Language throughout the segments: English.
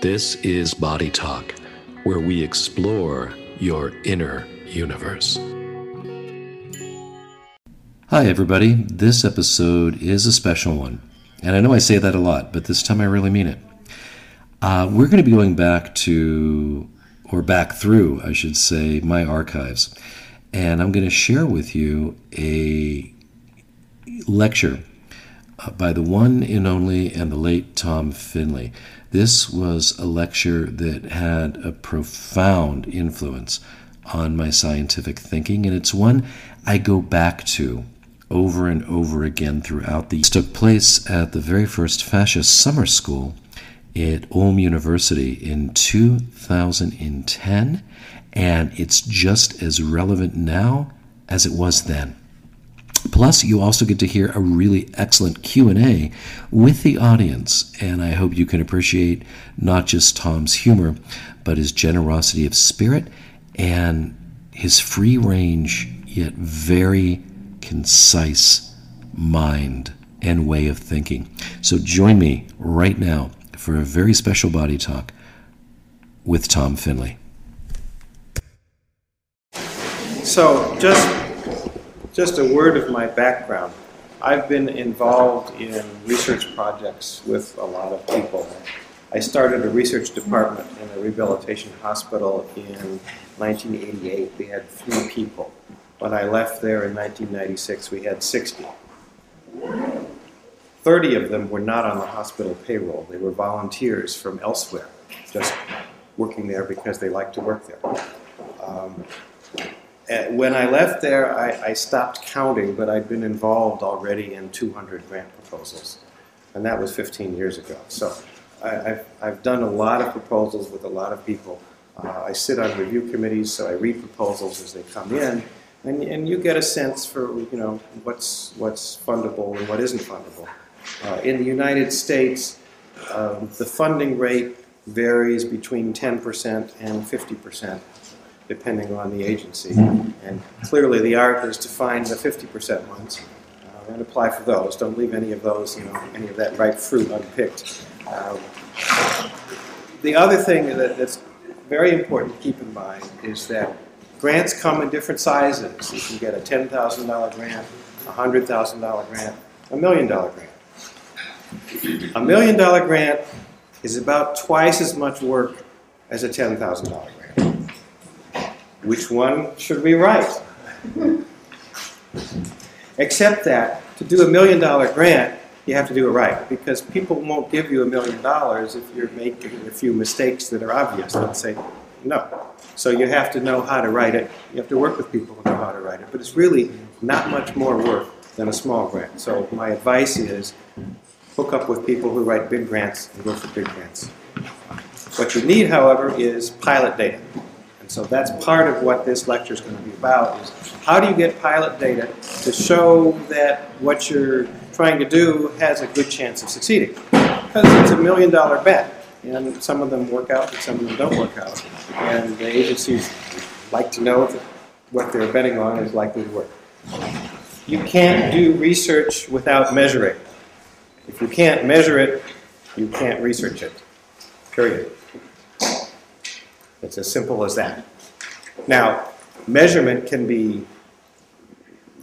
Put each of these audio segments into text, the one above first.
This is Body Talk, where we explore your inner universe. Hi, everybody. This episode is a special one. And I know I say that a lot, but this time I really mean it. Uh, we're going to be going back to, or back through, I should say, my archives. And I'm going to share with you a lecture by the one and only and the late Tom Findley. This was a lecture that had a profound influence on my scientific thinking, and it's one I go back to over and over again throughout the. This took place at the very first fascia summer school at Ulm University in 2010, and it's just as relevant now as it was then. Plus, you also get to hear a really excellent Q&A with the audience, and I hope you can appreciate not just Tom's humor, but his generosity of spirit and his free range yet very concise mind and way of thinking. So join me right now for a very special body talk with Tom Findley. So, just just a word of my background. I've been involved in research projects with a lot of people. I started a research department in a rehabilitation hospital in 1988. We had three people. When I left there in 1996, we had 60. 30 of them were not on the hospital payroll. They were volunteers from elsewhere, just working there because they liked to work there. Um, when I left there, I, I, stopped counting, but I'd been involved already in 200 grant proposals, and that was 15 years ago. So I, have I've done a lot of proposals with a lot of people. Uh, I sit on review committees, so I read proposals as they come in, and, and you get a sense for you know what's what's fundable and what isn't fundable. Uh, in the United States, um, the funding rate varies between 10% and 50 percent depending on the agency. And clearly, the art is to find the 50% ones uh, and apply for those. Don't leave any of those, you know, any of that ripe fruit unpicked. Um, the other thing that, that's very important to keep in mind is that grants come in different sizes. You can get a $10,000 grant, a $100,000 grant, a million dollar grant. A million dollar grant is about twice as much work as a $10,000 grant. Which one should we write? Except that to do a million dollar grant, you have to do it right because people won't give you a million dollars if you're making a few mistakes that are obvious. They'll say no. So you have to know how to write it. You have to work with people who know how to write it. But it's really not much more work than a small grant. So my advice is hook up with people who write big grants and go for big grants. What you need, however, is pilot data. So that's part of what this lecture is going to be about is how do you get pilot data to show that what you're trying to do has a good chance of succeeding? Because it's a million dollar bet. And some of them work out and some of them don't work out. And the agencies like to know that what they're betting on is likely to work. You can't do research without measuring. If you can't measure it, you can't research it. Period. It's as simple as that. Now, measurement can be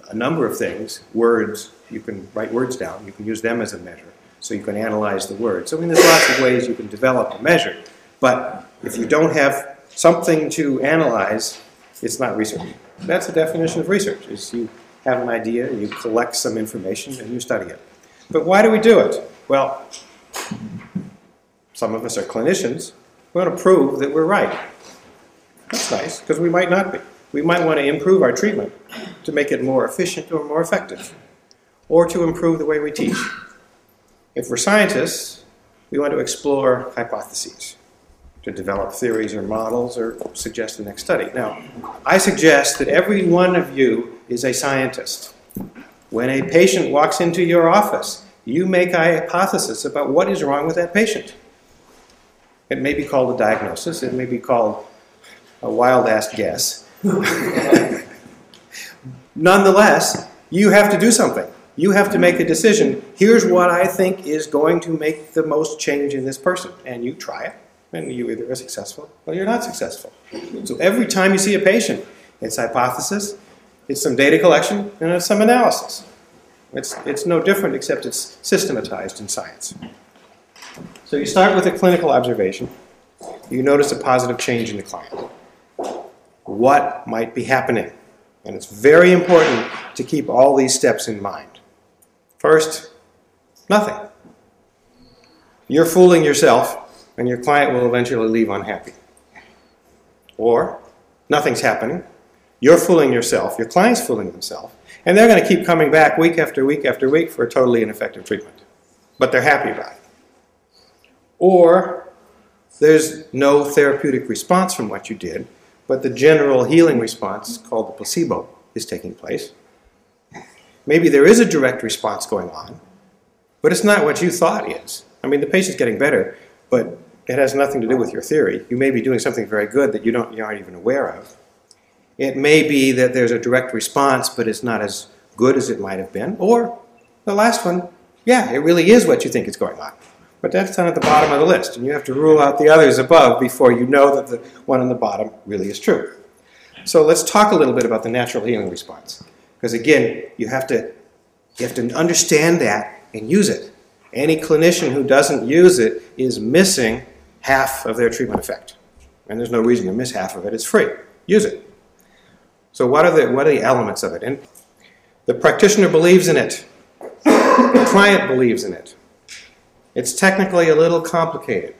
a number of things. Words, you can write words down, you can use them as a measure. So you can analyze the words. So I mean, there's lots of ways you can develop a measure. But if you don't have something to analyze, it's not research. That's the definition of research, is you have an idea, you collect some information, and you study it. But why do we do it? Well, some of us are clinicians, we want to prove that we're right. That's nice, because we might not be. We might want to improve our treatment to make it more efficient or more effective, or to improve the way we teach. If we're scientists, we want to explore hypotheses, to develop theories or models, or suggest the next study. Now, I suggest that every one of you is a scientist. When a patient walks into your office, you make a hypothesis about what is wrong with that patient. It may be called a diagnosis, it may be called a wild ass guess. Nonetheless, you have to do something. You have to make a decision. Here's what I think is going to make the most change in this person. And you try it. And you either are successful or you're not successful. So every time you see a patient, it's hypothesis, it's some data collection, and it's some analysis. It's, it's no different except it's systematized in science. So you start with a clinical observation. You notice a positive change in the client. What might be happening? And it's very important to keep all these steps in mind. First, nothing. You're fooling yourself, and your client will eventually leave unhappy. Or, nothing's happening. You're fooling yourself, your client's fooling themselves, and they're going to keep coming back week after week after week for a totally ineffective treatment. But they're happy about it. Or, there's no therapeutic response from what you did, but the general healing response, called the placebo, is taking place. Maybe there is a direct response going on, but it's not what you thought is. I mean, the patient's getting better, but it has nothing to do with your theory. You may be doing something very good that you, don't, you aren't even aware of. It may be that there's a direct response, but it's not as good as it might have been. Or the last one, yeah, it really is what you think is going on. But that's down at the bottom of the list, and you have to rule out the others above before you know that the one on the bottom really is true. So let's talk a little bit about the natural healing response. Because again, you have to you have to understand that and use it. Any clinician who doesn't use it is missing half of their treatment effect. And there's no reason to miss half of it. It's free. Use it. So what are the what are the elements of it? And the practitioner believes in it. The client believes in it. It's technically a little complicated.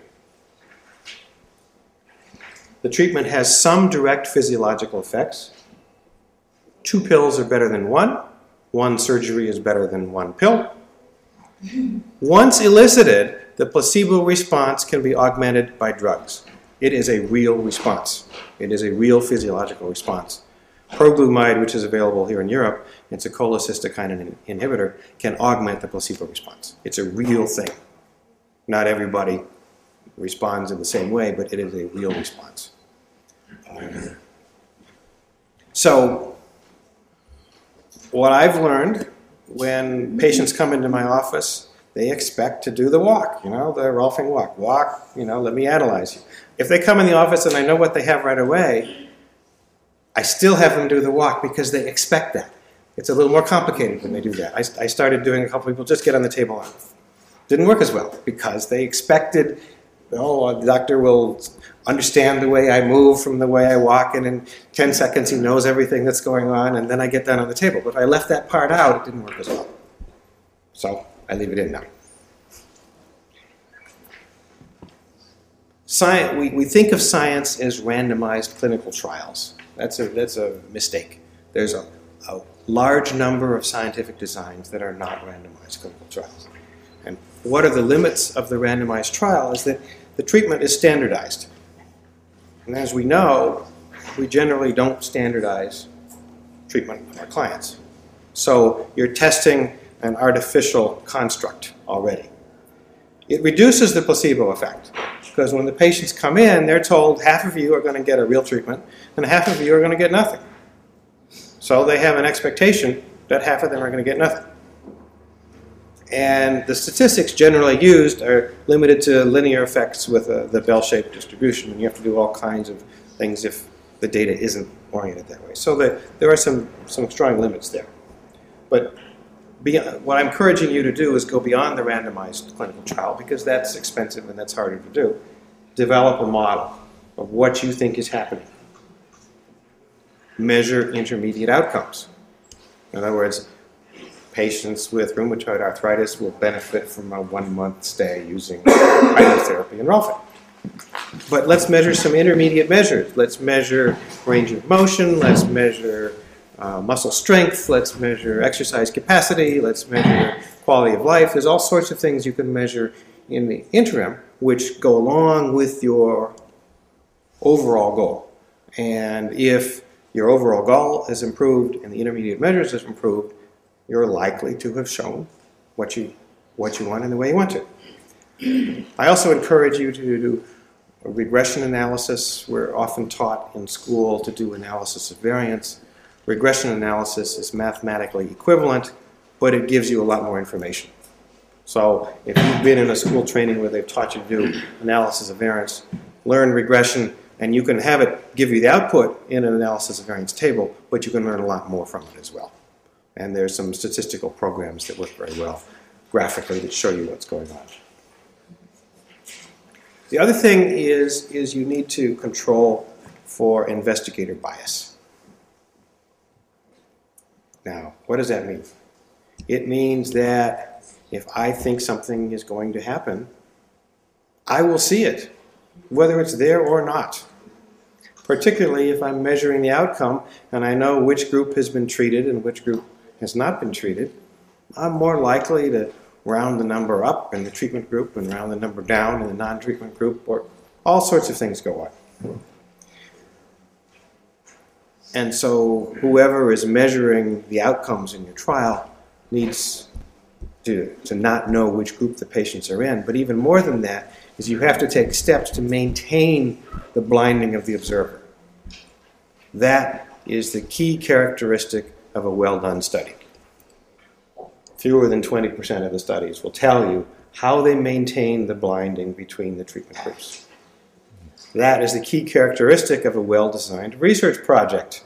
The treatment has some direct physiological effects. Two pills are better than one. One surgery is better than one pill. Once elicited, the placebo response can be augmented by drugs. It is a real response. It is a real physiological response. Proglumide, which is available here in Europe, it's a cholecystokinin inhibitor, can augment the placebo response. It's a real thing. Not everybody responds in the same way, but it is a real response. So, what I've learned when patients come into my office, they expect to do the walk, you know, the Rolfing walk. Walk, you know, let me analyze you. If they come in the office and I know what they have right away, I still have them do the walk because they expect that. It's a little more complicated when they do that. I, I started doing a couple people just get on the table didn't work as well because they expected, oh, the doctor will understand the way I move from the way I walk, and in 10 seconds he knows everything that's going on, and then I get down on the table. But if I left that part out, it didn't work as well. So I leave it in now. Science, we, we think of science as randomized clinical trials. That's a, that's a mistake. There's a, a large number of scientific designs that are not randomized clinical trials. What are the limits of the randomized trial is that the treatment is standardized. And as we know, we generally don't standardize treatment of our clients. So you're testing an artificial construct already. It reduces the placebo effect because when the patients come in, they're told half of you are going to get a real treatment and half of you are going to get nothing. So they have an expectation that half of them are going to get nothing. And the statistics generally used are limited to linear effects with uh, the bell-shaped distribution. And you have to do all kinds of things if the data isn't oriented that way. So the, there are some, some strong limits there. But beyond, what I'm encouraging you to do is go beyond the randomized clinical trial because that's expensive and that's harder to do. Develop a model of what you think is happening. Measure intermediate outcomes. In other words, patients with rheumatoid arthritis will benefit from a one month stay using hydrotherapy and Rolfing. But let's measure some intermediate measures. Let's measure range of motion, let's measure uh, muscle strength, let's measure exercise capacity, let's measure quality of life. There's all sorts of things you can measure in the interim which go along with your overall goal. And if your overall goal is improved and the intermediate measures is improved, you're likely to have shown what you, what you want in the way you want to. I also encourage you to do regression analysis. We're often taught in school to do analysis of variance. Regression analysis is mathematically equivalent, but it gives you a lot more information. So if you've been in a school training where they've taught you to do analysis of variance, learn regression, and you can have it give you the output in an analysis of variance table, but you can learn a lot more from it as well. And there's some statistical programs that work very well graphically that show you what's going on. The other thing is, is you need to control for investigator bias. Now, what does that mean? It means that if I think something is going to happen, I will see it, whether it's there or not. Particularly if I'm measuring the outcome and I know which group has been treated and which group has not been treated, I'm more likely to round the number up in the treatment group and round the number down in the non treatment group, or all sorts of things go on. And so, whoever is measuring the outcomes in your trial needs to, to not know which group the patients are in. But even more than that, is you have to take steps to maintain the blinding of the observer. That is the key characteristic of a well done study fewer than 20% of the studies will tell you how they maintain the blinding between the treatment groups. That is the key characteristic of a well designed research project.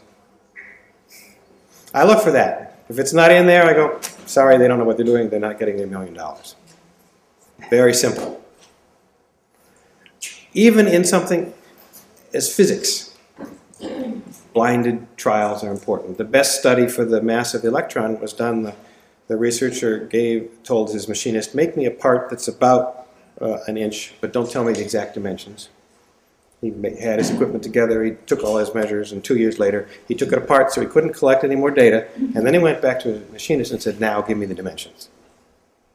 I look for that. If it's not in there, I go, sorry, they don't know what they're doing, they're not getting their million dollars. Very simple. Even in something as physics, blinded trials are important. The best study for the mass of the electron was done the the researcher gave told his machinist, "Make me a part that's about uh, an inch, but don't tell me the exact dimensions." He had his equipment together. He took all his measures, and two years later, he took it apart so he couldn't collect any more data. And then he went back to his machinist and said, "Now give me the dimensions."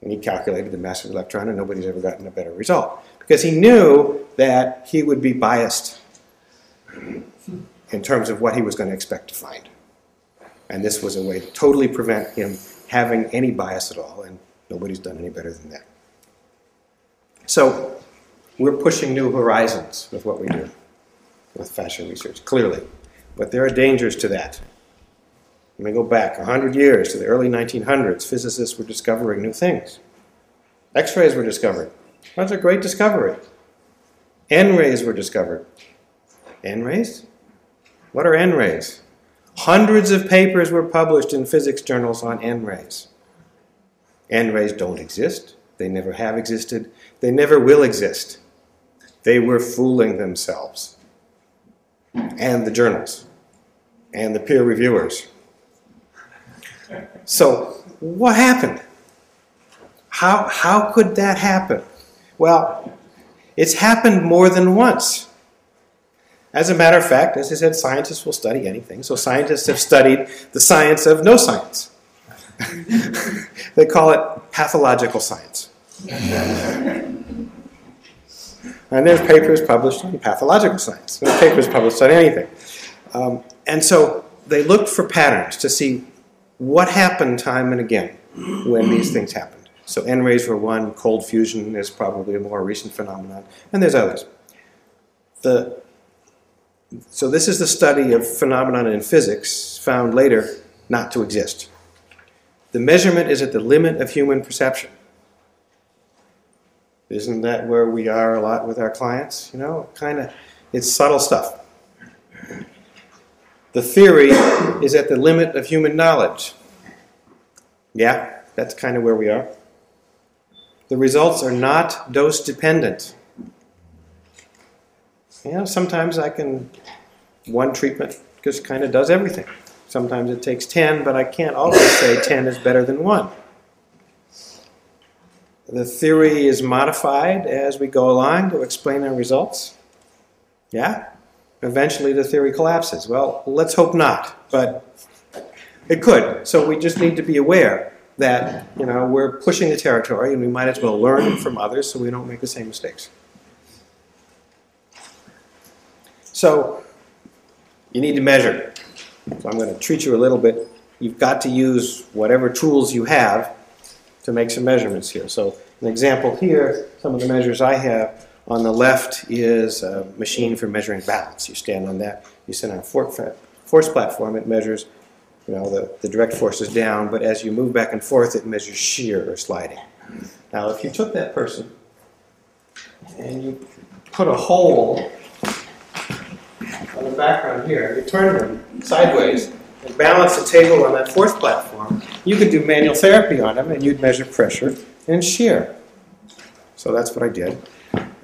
And he calculated the mass of the electron, and nobody's ever gotten a better result because he knew that he would be biased in terms of what he was going to expect to find. And this was a way to totally prevent him having any bias at all, and nobody's done any better than that. So we're pushing new horizons with what we do with fascia research, clearly. But there are dangers to that. Let me go back 100 years to the early 1900s. Physicists were discovering new things. X rays were discovered. That's a great discovery. N rays were discovered. N rays? What are N rays? Hundreds of papers were published in physics journals on N rays. N rays don't exist. They never have existed. They never will exist. They were fooling themselves. And the journals. And the peer reviewers. So, what happened? How, how could that happen? Well, it's happened more than once. As a matter of fact, as I said, scientists will study anything. So scientists have studied the science of no science. they call it pathological science. and there's papers published on pathological science. There's papers published on anything. Um, and so they looked for patterns to see what happened time and again when these things happened. So N rays were one, cold fusion is probably a more recent phenomenon, and there's others. The so this is the study of phenomena in physics found later not to exist. The measurement is at the limit of human perception. Isn't that where we are a lot with our clients? You know, kind of, it's subtle stuff. The theory is at the limit of human knowledge. Yeah, that's kind of where we are. The results are not dose dependent. You know, sometimes I can, one treatment just kind of does everything. Sometimes it takes 10, but I can't always say 10 is better than 1. The theory is modified as we go along to explain our results. Yeah? Eventually the theory collapses. Well, let's hope not, but it could. So we just need to be aware that, you know, we're pushing the territory and we might as well learn from others so we don't make the same mistakes. So you need to measure. So I'm going to treat you a little bit. You've got to use whatever tools you have to make some measurements here. So an example here, some of the measures I have. On the left is a machine for measuring balance. You stand on that, you sit on a force platform, it measures You know, the, the direct force is down, but as you move back and forth, it measures shear or sliding. Now, if you took that person and you put a hole on the background here, you turn them sideways and balance the table on that force platform, you could do manual therapy on them and you'd measure pressure and shear. So that's what I did.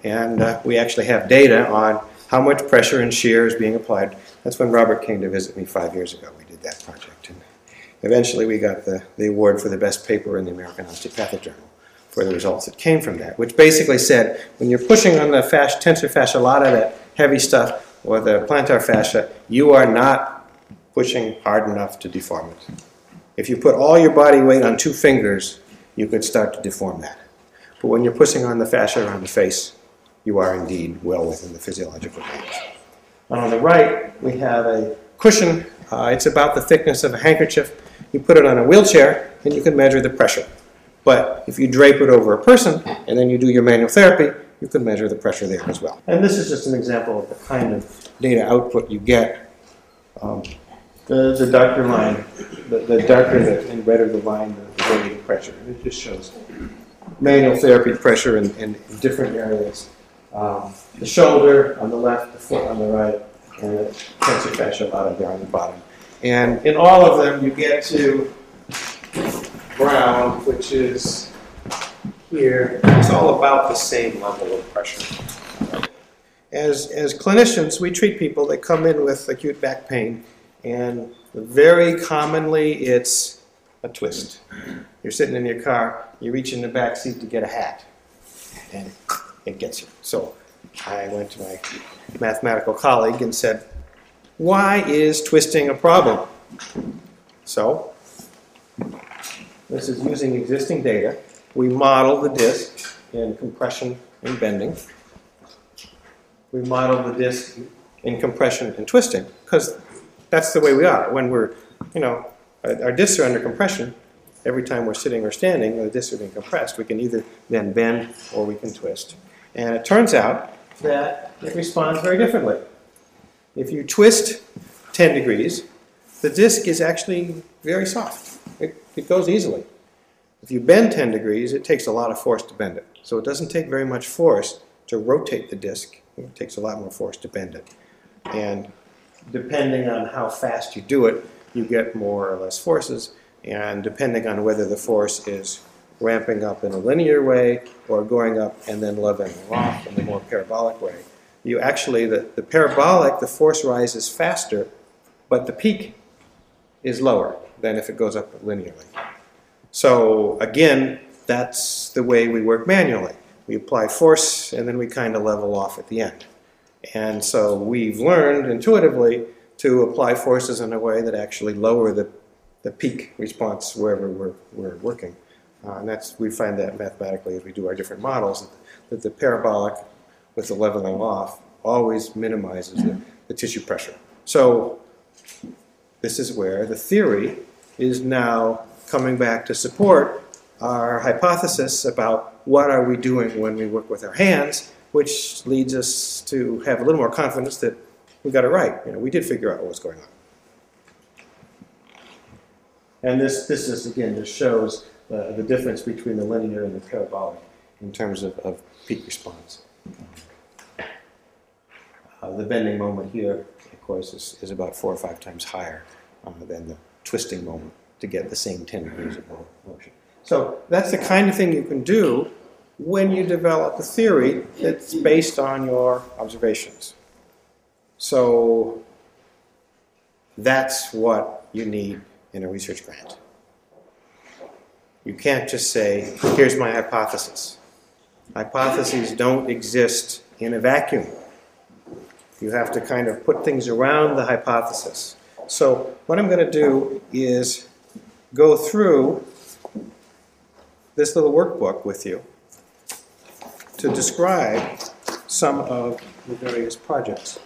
And uh, we actually have data on how much pressure and shear is being applied. That's when Robert came to visit me five years ago. We did that project. And eventually we got the, the award for the best paper in the American Osteopathic Journal for the results that came from that, which basically said when you're pushing on the fascia, tensor fascia lata, that heavy stuff, or the plantar fascia, you are not pushing hard enough to deform it. If you put all your body weight on two fingers, you could start to deform that. But when you're pushing on the fascia around the face, you are indeed well within the physiological range. On the right, we have a cushion. Uh, it's about the thickness of a handkerchief. You put it on a wheelchair, and you can measure the pressure. But if you drape it over a person, and then you do your manual therapy, you can measure the pressure there as well. And this is just an example of the kind of data output you get. Um, the, the darker line, the, the darker the, and redder the line, the, the greater the pressure. It just shows manual therapy pressure in, in different areas. Um, the shoulder on the left, the foot on the right, and the tensor fascia lata there on the bottom. And in all of them, you get to brown, which is here. It's all about the same level of pressure. As, as clinicians, we treat people that come in with acute back pain, and very commonly it's a twist. You're sitting in your car, you reach in the back seat to get a hat, and it gets you. So I went to my mathematical colleague and said, Why is twisting a problem? So, this is using existing data. We model the disk in compression and bending. We model the disk in compression and twisting because that's the way we are. When we're, you know, our discs are under compression, every time we're sitting or standing, the discs are being compressed. We can either then bend or we can twist. And it turns out that it responds very differently. If you twist 10 degrees, the disc is actually very soft. It, it goes easily. If you bend 10 degrees, it takes a lot of force to bend it. So it doesn't take very much force to rotate the disc. It takes a lot more force to bend it. And depending on how fast you do it, you get more or less forces. And depending on whether the force is ramping up in a linear way or going up and then leveling off in a more parabolic way, you actually, the, the parabolic, the force rises faster, but the peak is lower than if it goes up linearly. So again, that's the way we work manually. We apply force and then we kind of level off at the end. And so we've learned intuitively to apply forces in a way that actually lower the, the peak response wherever we're, we're working. Uh, and that's, we find that mathematically as we do our different models, that, that the parabolic with the leveling off always minimizes the, the tissue pressure. So this is where the theory is now coming back to support our hypothesis about what are we doing when we work with our hands, which leads us to have a little more confidence that we got it right. You know, we did figure out what was going on. And this, this is, again, just shows uh, the difference between the linear and the parabolic in terms of, of peak response. Uh, the bending moment here, of course, is, is about four or five times higher uh, than the twisting moment to get the same 10 degrees of motion. So that's the kind of thing you can do when you develop a theory that's based on your observations. So that's what you need in a research grant. You can't just say, here's my hypothesis. Hypotheses don't exist in a vacuum. You have to kind of put things around the hypothesis. So, what I'm going to do is go through this little workbook with you to describe some of the various projects.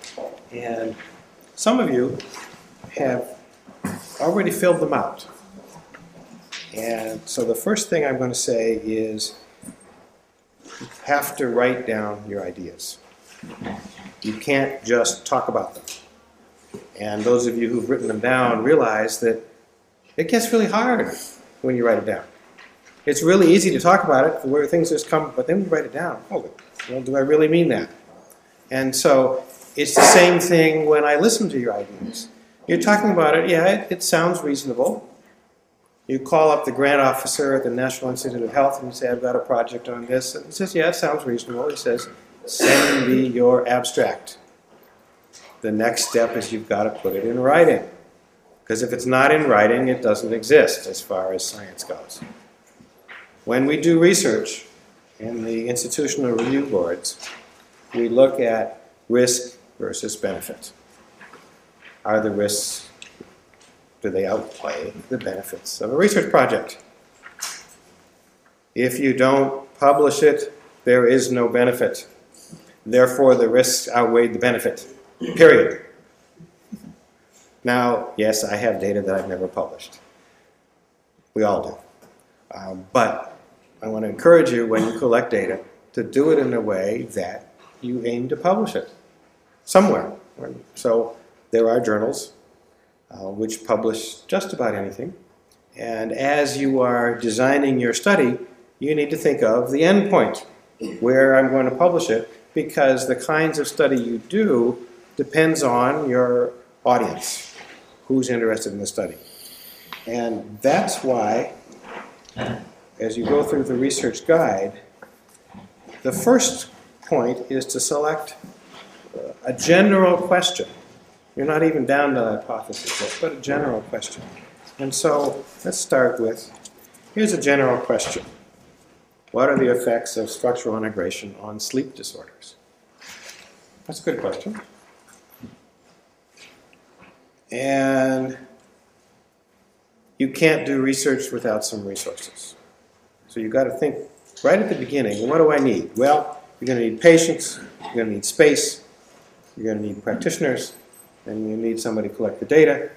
And some of you have already filled them out. And so the first thing I'm going to say is you have to write down your ideas. You can't just talk about them. And those of you who've written them down realize that It gets really hard when you write it down. It's really easy to talk about it, where things just come, but then you write it down. It. Well, do I really mean that? And so it's the same thing when I listen to your ideas. You're talking about it, yeah, it, it sounds reasonable. You call up the grant officer at the National Institute of Health and you say, I've got a project on this. And he says, Yeah, it sounds reasonable. He says, Send me your abstract. The next step is you've got to put it in writing. Because if it's not in writing, it doesn't exist as far as science goes. When we do research in the institutional review boards, we look at risk versus benefit. Are the risks, do they outweigh the benefits of a research project? If you don't publish it, there is no benefit. Therefore, the risks outweigh the benefit. Period. Now, yes, I have data that I've never published. We all do. Um, but I want to encourage you when you collect data to do it in a way that you aim to publish it somewhere. So there are journals uh, which publish just about anything. And as you are designing your study, you need to think of the endpoint, where I'm going to publish it, because the kinds of study you do depends on your audience, who's interested in the study. And that's why, as you go through the research guide, the first point is to select a general question. You're not even down to the hypothesis yet, but a general question. And so let's start with here's a general question What are the effects of structural integration on sleep disorders? That's a good question. And you can't do research without some resources. So you've got to think right at the beginning what do I need? Well, you're going to need patients, you're going to need space, you're going to need practitioners, and you need somebody to collect the data.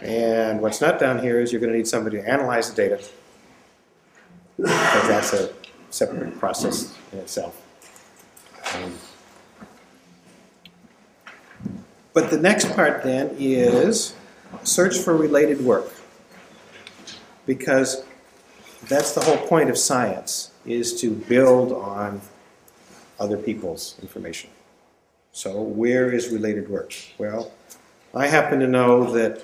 And what's not down here is you're going to need somebody to analyze the data, because that's a separate process in itself. Um, but the next part then is search for related work, because that's the whole point of science is to build on other people's information. So, where is related work? Well, I happen to know that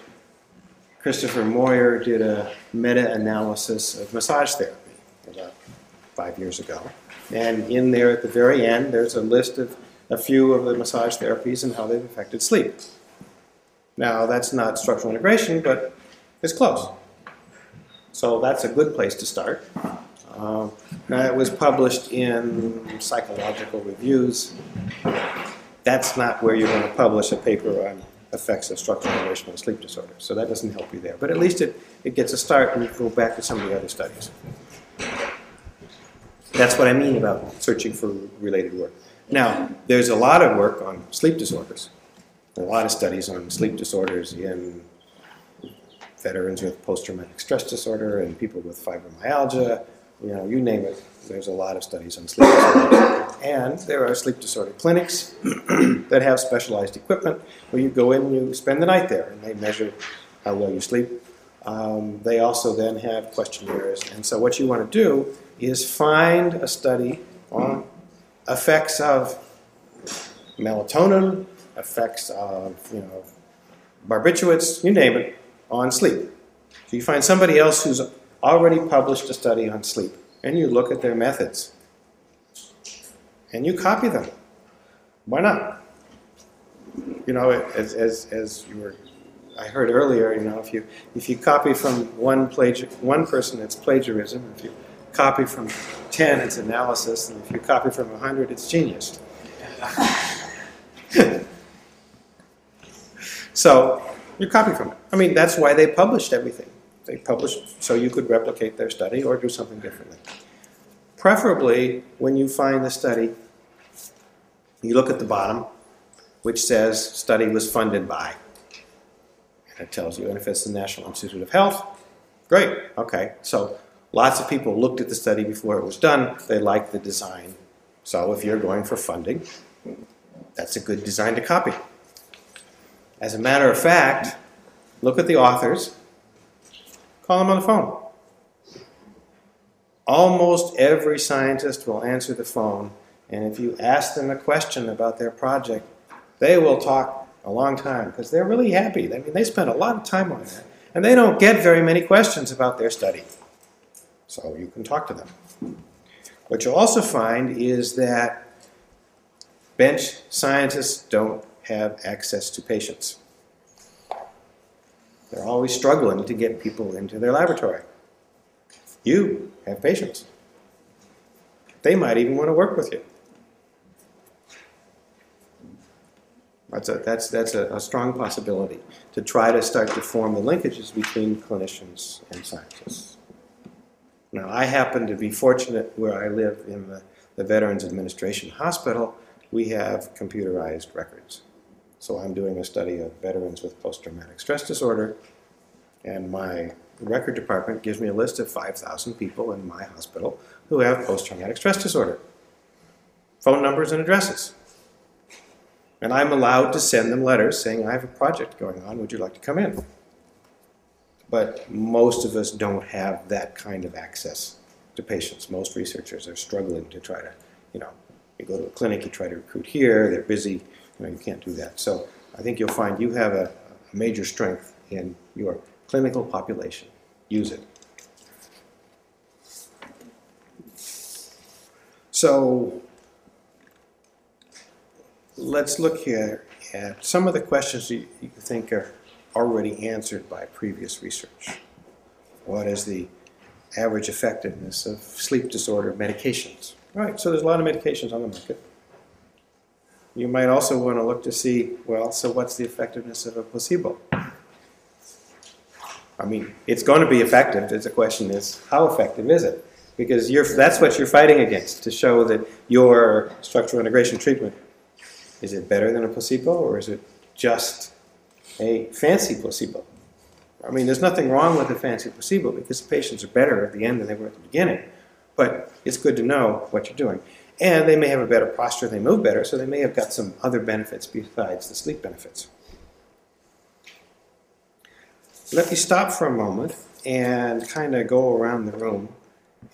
Christopher Moyer did a meta analysis of massage therapy about five years ago. And in there at the very end, there's a list of a few of the massage therapies and how they've affected sleep. Now, that's not structural integration, but it's close. So, that's a good place to start. Uh, now, it was published in psychological reviews that's not where you're going to publish a paper on effects of structural integration on sleep disorders. So that doesn't help you there. But at least it, it gets a start and you go back to some of the other studies. That's what I mean about searching for related work. Now, there's a lot of work on sleep disorders. A lot of studies on sleep disorders in veterans with post-traumatic stress disorder and people with fibromyalgia, you know, you name it. There's a lot of studies on sleep disorders. And there are sleep disorder clinics that have specialized equipment where you go in and you spend the night there and they measure how well you sleep. Um, they also then have questionnaires. And so, what you want to do is find a study on effects of melatonin, effects of, you know, barbiturates, you name it, on sleep. So, you find somebody else who's already published a study on sleep and you look at their methods and you copy them. Why not? You know, as, as, as you were, I heard earlier, you know, if you, if you copy from one, plagiar, one person, it's plagiarism. If you copy from 10, it's analysis. And if you copy from 100, it's genius. so you copy from it. I mean, that's why they published everything. They published so you could replicate their study or do something differently. Preferably, when you find the study, you look at the bottom, which says study was funded by. And it tells you, and if it's the National Institute of Health, great, okay. So lots of people looked at the study before it was done, they liked the design. So if you're going for funding, that's a good design to copy. As a matter of fact, look at the authors Call them on the phone. Almost every scientist will answer the phone, and if you ask them a question about their project, they will talk a long time because they're really happy. I mean, they spend a lot of time on that, and they don't get very many questions about their study. So you can talk to them. What you'll also find is that bench scientists don't have access to patients. They're always struggling to get people into their laboratory. You have patients. They might even want to work with you. That's a, that's, that's a, a strong possibility to try to start to form the linkages between clinicians and scientists. Now, I happen to be fortunate where I live in the, the Veterans Administration Hospital, we have computerized records. So I'm doing a study of veterans with post traumatic stress disorder, and my record department gives me a list of 5,000 people in my hospital who have post traumatic stress disorder, phone numbers and addresses. And I'm allowed to send them letters saying, I have a project going on, would you like to come in? But most of us don't have that kind of access to patients. Most researchers are struggling to try to, you know, you go to a clinic, you try to recruit here, they're busy, you know, you can't do that. So I think you'll find you have a, a major strength in your clinical population. Use it. So let's look here at some of the questions you, you think are already answered by previous research. What is the average effectiveness of sleep disorder medications? Right, so there's a lot of medications on the market. You might also want to look to see, well, so what's the effectiveness of a placebo? I mean, it's going to be effective. The question is, how effective is it? Because that's what you're fighting against to show that your structural integration treatment is it better than a placebo or is it just a fancy placebo? I mean, there's nothing wrong with a fancy placebo because patients are better at the end than they were at the beginning. But it's good to know what you're doing. And they may have a better posture, they move better, so they may have got some other benefits besides the sleep benefits. Let me stop for a moment and kind of go around the room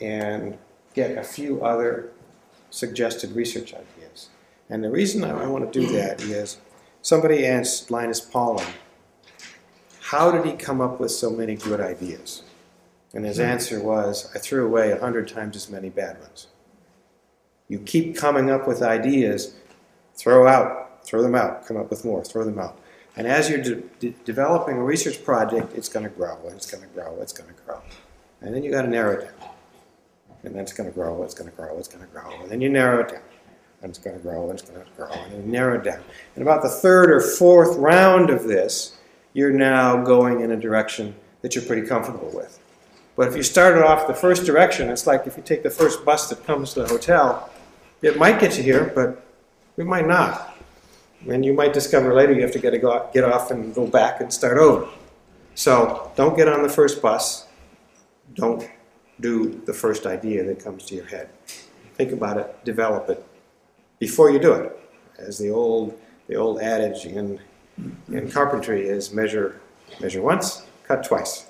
and get a few other suggested research ideas. And the reason I, want to do that is somebody asked Linus Pauling, how did he come up with so many good ideas? And his hmm. answer was, I threw away a hundred times as many bad ones. You keep coming up with ideas, throw out, throw them out, come up with more, throw them out. And as you're de- de- developing a research project, it's going to grow, it's going to grow, it's going to grow. And then you got to narrow it down. And then it's going to grow, it's going to grow, it's going to grow. And then you narrow it down. And it's going to grow, and it's going to grow. And narrow it down. And about the third or fourth round of this, you're now going in a direction that you're pretty comfortable with. But if you started off the first direction, it's like if you take the first bus that comes to the hotel, it might get you here, but it might not. And you might discover later you have to get, a get off and go back and start over. So don't get on the first bus. Don't do the first idea that comes to your head. Think about it, develop it before you do it. As the old, the old adage in, in carpentry is measure, measure once, cut twice.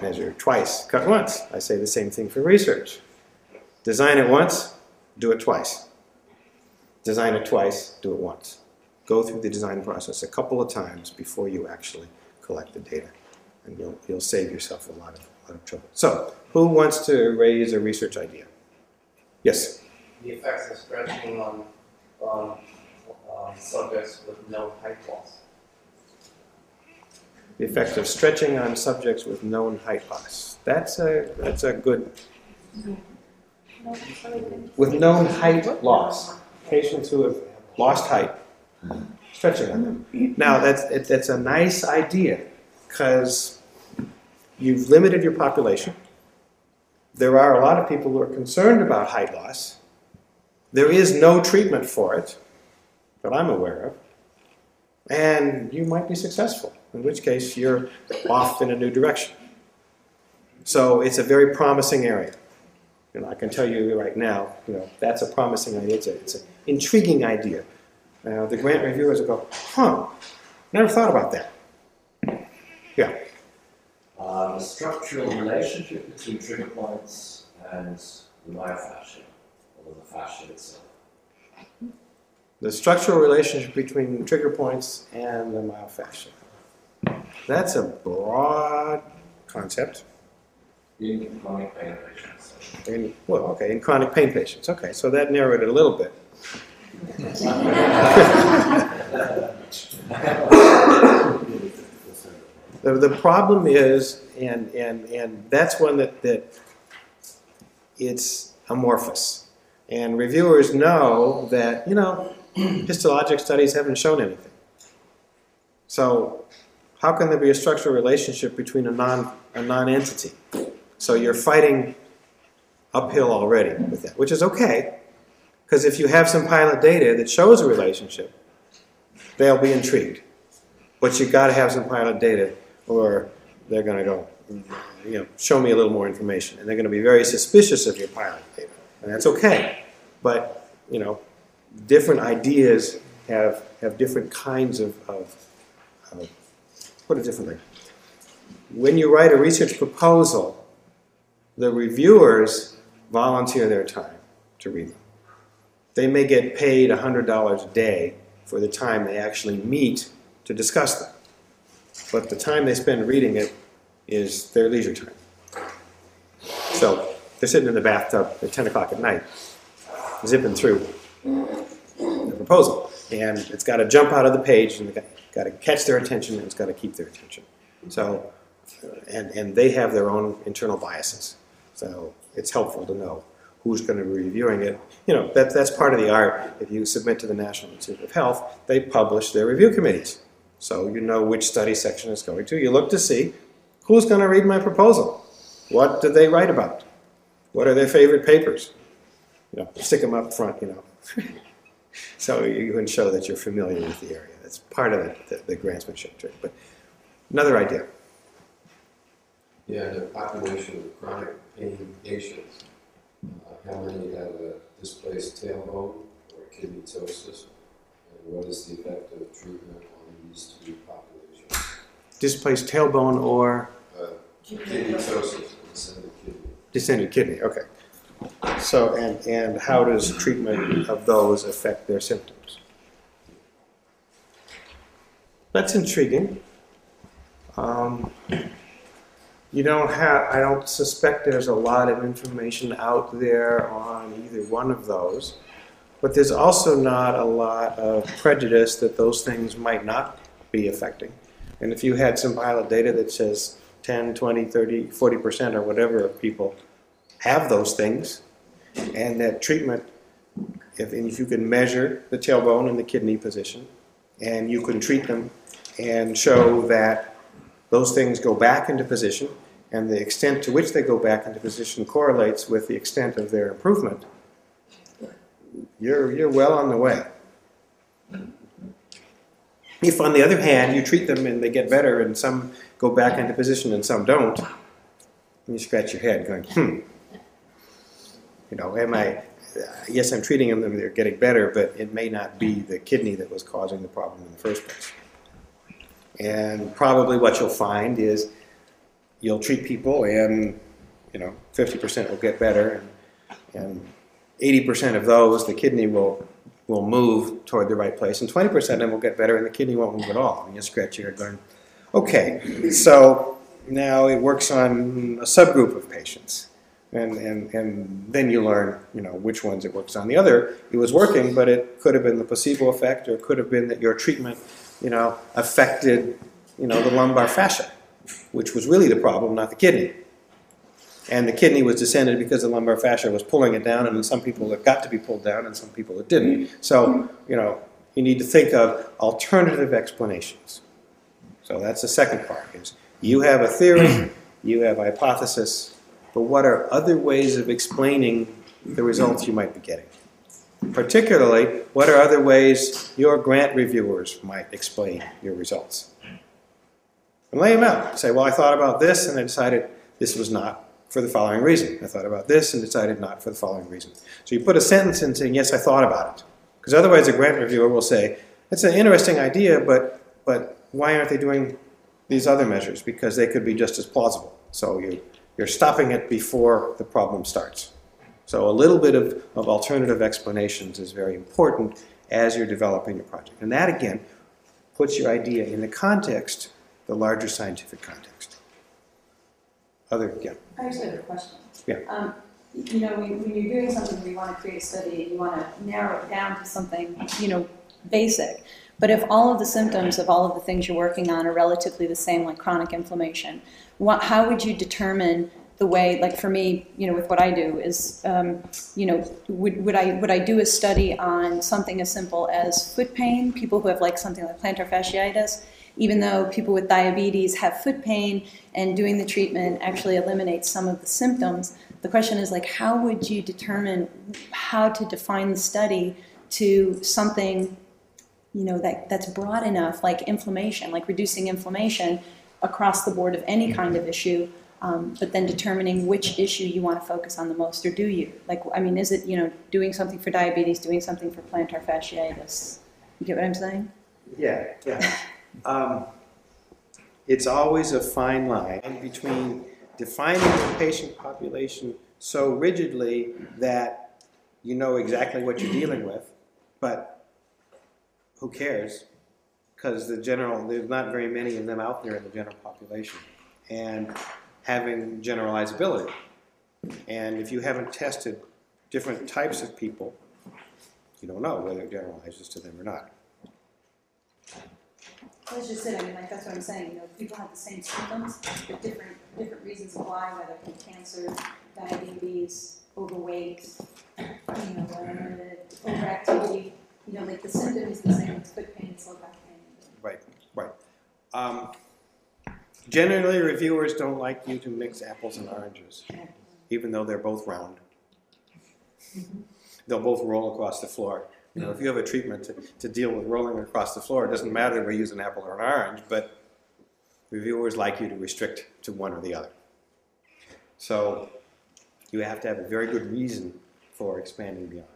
Measure twice, cut once. I say the same thing for research. Design it once, do it twice. Design it twice, do it once. Go through the design process a couple of times before you actually collect the data, and you'll, you'll save yourself a lot of, a lot of trouble. So, who wants to raise a research idea? Yes? The effects of stretching on, on uh, subjects with known height loss. The effects of stretching on subjects with known height loss. That's a, that's a good. With known height loss patients who have lost height, stretching on them. Now, that's, it, that's a nice idea because you've limited your population. There are a lot of people who are concerned about height loss. There is no treatment for it that I'm aware of. And you might be successful, in which case you're off in a new direction. So it's a very promising area. And I can tell you right now, you know, that's a promising idea. It's, a, it's an intriguing idea. Uh, the grant reviewers will go, huh, never thought about that. Yeah. The structural relationship between trigger points and the myofascia, or the fascia itself. The structural relationship between trigger points and the myofascia. That's a broad concept. In chronic pain patients. In, well, okay, in chronic pain patients. Okay, so that narrowed it a little bit. The, the problem is, and, and, and that's one that, that it's amorphous. And reviewers know that, you know, histologic studies haven't shown anything. So, how can there be a structural relationship between a non a non-entity? So you're fighting uphill already with that, which is okay, because if you have some pilot data that shows a relationship, they'll be intrigued. But you've got to have some pilot data, or they're going to go, you know, show me a little more information, and they're going to be very suspicious of your pilot data, and that's okay. But you know, different ideas have have different kinds of, of, of put it differently. When you write a research proposal, the reviewers volunteer their time to read them. They may get paid $100 a day for the time they actually meet to discuss them. But the time they spend reading it is their leisure time. So they're sitting in the bathtub at 10 o'clock at night, zipping through the proposal. And it's got to jump out of the page and it's got to catch their attention and it's got to keep their attention. So, and, and they have their own internal biases. So it's helpful to know who's going to be reviewing it. You know, that, that's part of the art. If you submit to the National Institute of Health, they publish their review committees. So you know which study section it's going to. You look to see who's going to read my proposal. What did they write about? What are their favorite papers? You know, stick them up front, you know. so you can show that you're familiar with the area. That's part of the, the, the grantsmanship trick. But another idea. Yeah, the population of chronic pain patients, uh, how many have a displaced tailbone or kidney ptosis? And what is the effect of treatment on these two populations? Displaced tailbone or Uh, kidney ptosis, descended kidney. Descended kidney. Okay. So, and, and how does treatment of those affect their symptoms? That's intriguing. Um, you don't have, I don't suspect there's a lot of information out there on either one of those, but there's also not a lot of prejudice that those things might not be affecting. And if you had some pilot data that says 10, 20, 30, 40% or whatever of people have those things, and that treatment, if, if you can measure the tailbone and the kidney position, and you can treat them and show that those things go back into position, and the extent to which they go back into position correlates with the extent of their improvement, you're, you're well on the way. If, on the other hand, you treat them and they get better, and some go back into position and some don't, you scratch your head going, hmm, you know, am I, yes, I'm treating them, they're getting better, but it may not be the kidney that was causing the problem in the first place. And probably what you'll find is you'll treat people and, you know, 50% will get better and, and 80% of those, the kidney will, will move toward the right place and 20% of them will get better and the kidney won't move at all. And you scratch your head going, okay, so now it works on a subgroup of patients and, and, and then you learn, you know, which ones it works on. The other, it was working, but it could have been the placebo effect, or it could have been that your treatment, you know, affected, you know, the lumbar fascia, which was really the problem, not the kidney. And the kidney was descended because the lumbar fascia was pulling it down, and some people it got to be pulled down, and some people it didn't. So, you know, you need to think of alternative explanations. So that's the second part: is you have a theory, you have a hypothesis, but what are other ways of explaining the results you might be getting? Particularly, what are other ways your grant reviewers might explain your results? And lay them out. Say, well, I thought about this and I decided this was not for the following reason. I thought about this and decided not for the following reason. So you put a sentence in saying, yes, I thought about it. Because otherwise, a grant reviewer will say, it's an interesting idea, but, but why aren't they doing these other measures because they could be just as plausible. So you, you're stopping it before the problem starts. So a little bit of, of alternative explanations is very important as you're developing your project. And that, again, puts your idea in the context, the larger scientific context. Other, yeah. I just have a question. Yeah. Um, you know, when, when you're doing something you want to create a study and you want to narrow it down to something, you know, basic. But if all of the symptoms of all of the things you're working on are relatively the same, like chronic inflammation, what, how would you determine the way, like for me, you know, with what I do is, um, you know, would, would I would I do a study on something as simple as foot pain, people who have like something like plantar fasciitis, even though people with diabetes have foot pain and doing the treatment actually eliminates some of the symptoms. The question is like, how would you determine how to define the study to something, you know, that, that's broad enough, like inflammation, like reducing inflammation across the board of any kind of issue, um, but then determining which issue you want to focus on the most, or do you? Like, I mean, is it, you know, doing something for diabetes, doing something for plantar fasciitis? You get what I'm saying? Yeah, yeah. Um, it's always a fine line between defining the patient population so rigidly that you know exactly what you're dealing with, but who cares? Because the general, there's not very many of them out there in the general population. And having generalizability. And if you haven't tested different types of people, you don't know whether it generalizes to them or not. That's just it. I mean, like that's what I'm saying. You know, people have the same symptoms, but different different reasons why, whether it's cancer, diabetes, overweight, you know, whatever, overactivity. You know, like the symptom is the same. It's foot pain, it's low back pain. Right, right. Um, generally, reviewers don't like you to mix apples and oranges, even though they're both round. They'll both roll across the floor. You know, if you have a treatment to, to deal with rolling across the floor, it doesn't matter if we use an apple or an orange, but reviewers like you to restrict to one or the other. So you have to have a very good reason for expanding beyond.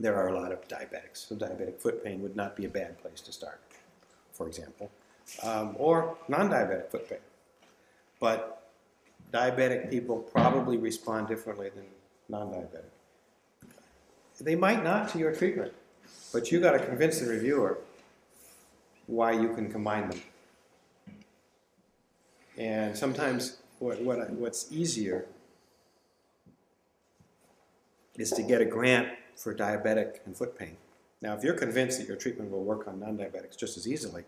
There are a lot of diabetics, so diabetic foot pain would not be a bad place to start, for example, um, or non-diabetic foot pain. But diabetic people probably respond differently than non-diabetic. They might not to your treatment, but you got to convince the reviewer why you can combine them. And sometimes what, what what's easier is to get a grant for diabetic and foot pain. Now, if you're convinced that your treatment will work on non-diabetics just as easily,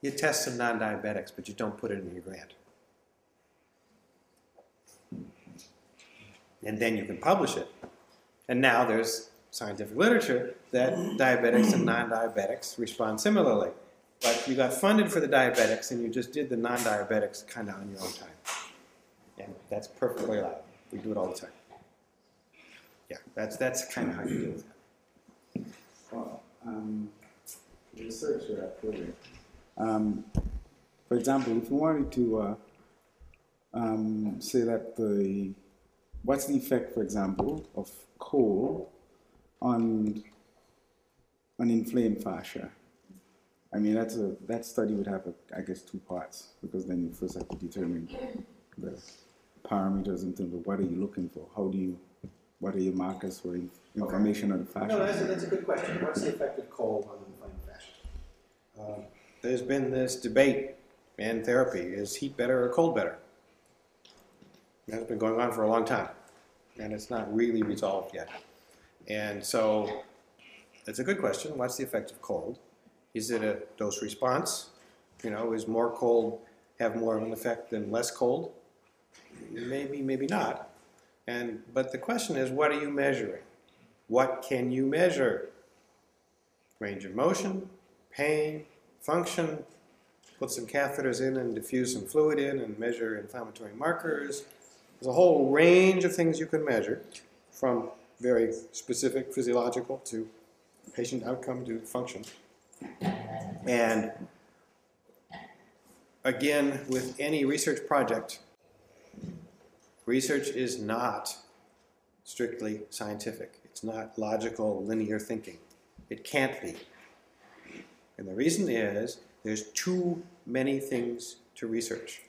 you test some non-diabetics, but you don't put it in your grant. And then you can publish it. And now there's scientific literature that diabetics and non-diabetics respond similarly. But you got funded for the diabetics and you just did the non-diabetics kind of on your own time. And that's perfectly allowed. We do it all the time. Yeah, that's, that's kind of how you deal with that. Well, um, researcher um, for example, if you wanted to uh, um, say that the what's the effect, for example, of coal on an inflamed fascia? I mean, that's a that study would have, a, I guess, two parts because then you first have to determine the parameters in terms of what are you looking for, how do you, what are your markers for inf- inflammation of the fascia? No, that's a, that's a good question. What's the effect of cold on inflamed fascia? Um, there's been this debate in therapy is heat better or cold better? That's been going on for a long time, and it's not really resolved yet. And so it's a good question. What's the effect of cold? Is it a dose response? You know, is more cold have more of an effect than less cold? Maybe, maybe not. And but the question is, what are you measuring? What can you measure? Range of motion, pain, function. Put some catheters in and diffuse some fluid in and measure inflammatory markers. There's a whole range of things you can measure, from very specific physiological to patient outcome to function. And again, with any research project, research is not strictly scientific. It's not logical, linear thinking. It can't be. And the reason is there's too many things to research.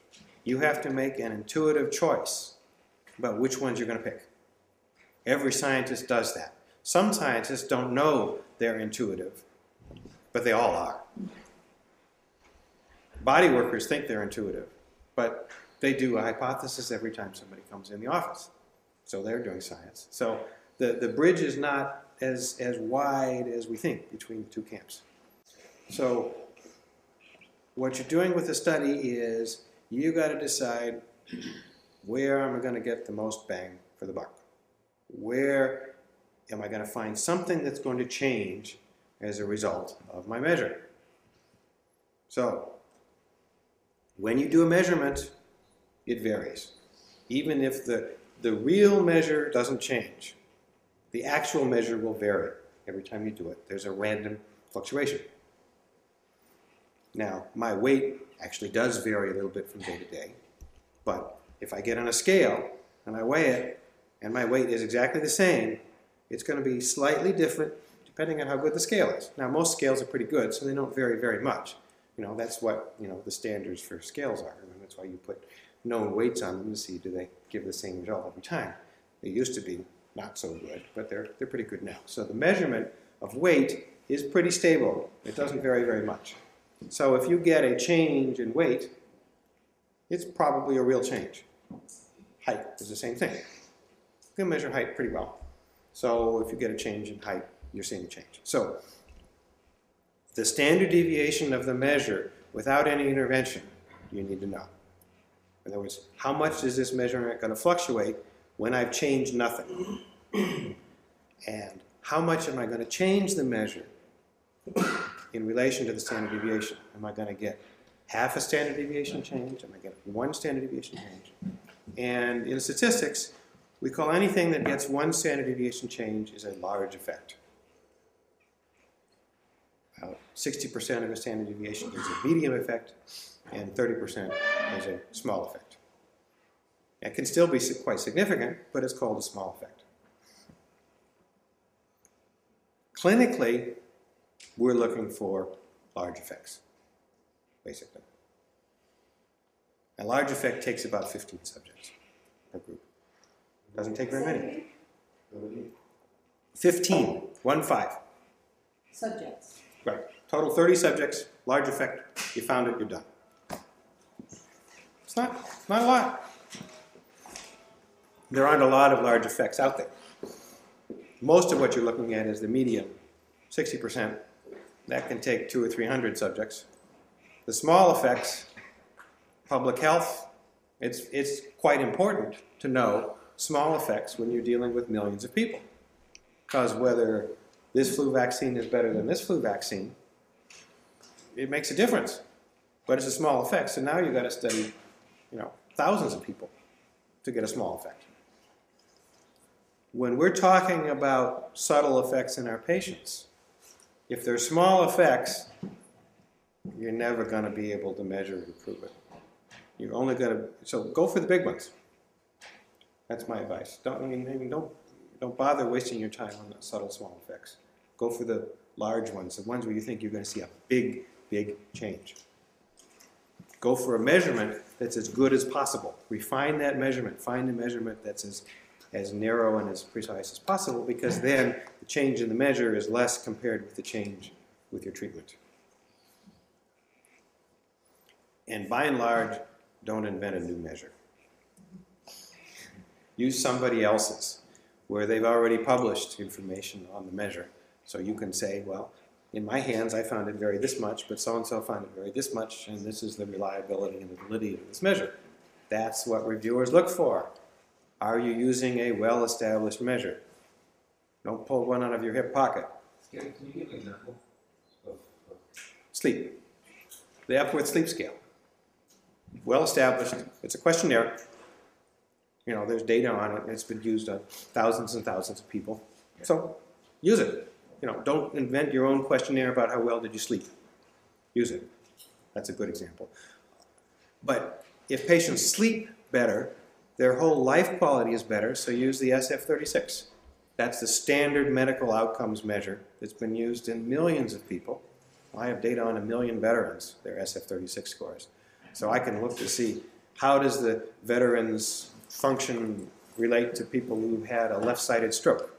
You have to make an intuitive choice about which ones you're going to pick. Every scientist does that. Some scientists don't know they're intuitive, but they all are. Body workers think they're intuitive, but they do a hypothesis every time somebody comes in the office. So they're doing science. So the, the bridge is not as, as wide as we think between the two camps. So what you're doing with the study is you got to decide where am I going to get the most bang for the buck? Where am I going to find something that's going to change as a result of my measure? So, when you do a measurement, it varies. Even if the, the real measure doesn't change, the actual measure will vary every time you do it. There's a random fluctuation. Now, my weight actually does vary a little bit from day to day, but if I get on a scale and I weigh it and my weight is exactly the same, it's going to be slightly different depending on how good the scale is. Now, most scales are pretty good, so they don't vary very much. You know, that's what, you know, the standards for scales are, and that's why you put known weights on them to see do they give the same result every time. They used to be not so good, but they're, they're pretty good now. So the measurement of weight is pretty stable. It doesn't vary very much. So if you get a change in weight, it's probably a real change. Height is the same thing. You can measure height pretty well. So if you get a change in height, you're seeing a change. So the standard deviation of the measure without any intervention, you need to know. In other words, how much is this measurement going to fluctuate when I've changed nothing? and how much am I going to change the measure in relation to the standard deviation? Am I going to get half a standard deviation change? Am I get one standard deviation change? And in statistics, we call anything that gets one standard deviation change is a large effect. About 60% of a standard deviation is a medium effect, and 30% is a small effect. It can still be quite significant, but it's called a small effect. Clinically, we're looking for large effects, basically. A large effect takes about 15 subjects per group. Doesn't take very many. 15, one five. Subjects. Right. Total 30 subjects, large effect. You found it, you're done. It's not, not a lot. There aren't a lot of large effects out there. Most of what you're looking at is the medium, 60%. That can take two or 300 subjects. The small effects, public health, it's, it's quite important to know small effects when you're dealing with millions of people. Because whether this flu vaccine is better than this flu vaccine, it makes a difference. But it's a small effect, so now you've got to study, you know, thousands of people to get a small effect. When we're talking about subtle effects in our patients, if they're small effects, you're never going to be able to measure and prove it. You're only going to, so go for the big ones. That's my advice. Don't, I mean, don't, don't bother wasting your time on the subtle small effects. Go for the large ones, the ones where you think you're going to see a big, big change. Go for a measurement that's as good as possible. Refine that measurement. Find a measurement that's as, as narrow and as precise as possible because then the change in the measure is less compared with the change with your treatment. And by and large, don't invent a new measure. Use somebody else's where they've already published information on the measure. So you can say, well, in my hands, I found it vary this much, but so and so found it vary this much, and this is the reliability and the validity of this measure. That's what reviewers look for. Are you using a well established measure? Don't pull one out of your hip pocket. Can you give an example Sleep. The Epworth Sleep Scale. Well established. It's a questionnaire. You know, there's data on it. It's been used on thousands and thousands of people. So use it. You know, don't invent your own questionnaire about how well did you sleep. Use it. That's a good example. But if patients sleep better, their whole life quality is better, so use the SF36. That's the standard medical outcomes measure that's been used in millions of people. I have data on a million veterans, their SF36 scores. So I can look to see how does the veterans function relate to people who had a left-sided stroke.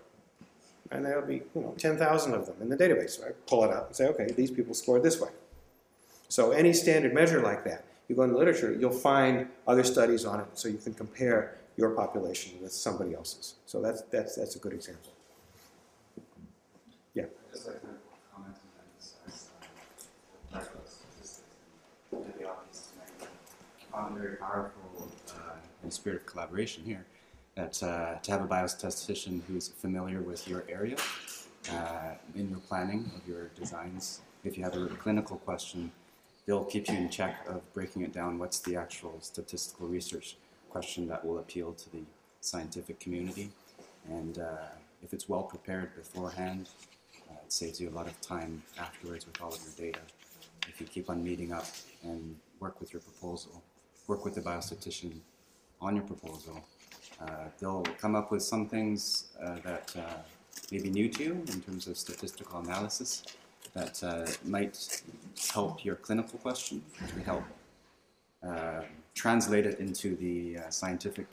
And there'll be, you know, 10,000 of them in the database. So I pull it out and say, okay, these people scored this way. So any standard measure like that, you go in the literature, you'll find other studies on it, so you can compare your population with somebody else's. So that's that's that's a good example. I'd just like to comment on that as, as, uh, talk about statistics and the obvious tonight. I found very powerful, uh, in the spirit of collaboration here, that, uh, to have a biostatistician who's familiar with your area, uh, in your planning of your designs. If you have a clinical question, they'll keep you in check of breaking it down. What's the actual statistical research question that will appeal to the scientific community? And uh, if it's well prepared beforehand, uh, it saves you a lot of time afterwards with all of your data. If you keep on meeting up and work with your proposal, work with the biostatistician on your proposal, uh, they'll come up with some things uh, that uh, may be new to you in terms of statistical analysis that uh, might help your clinical question, to help uh, translate it into the uh, scientific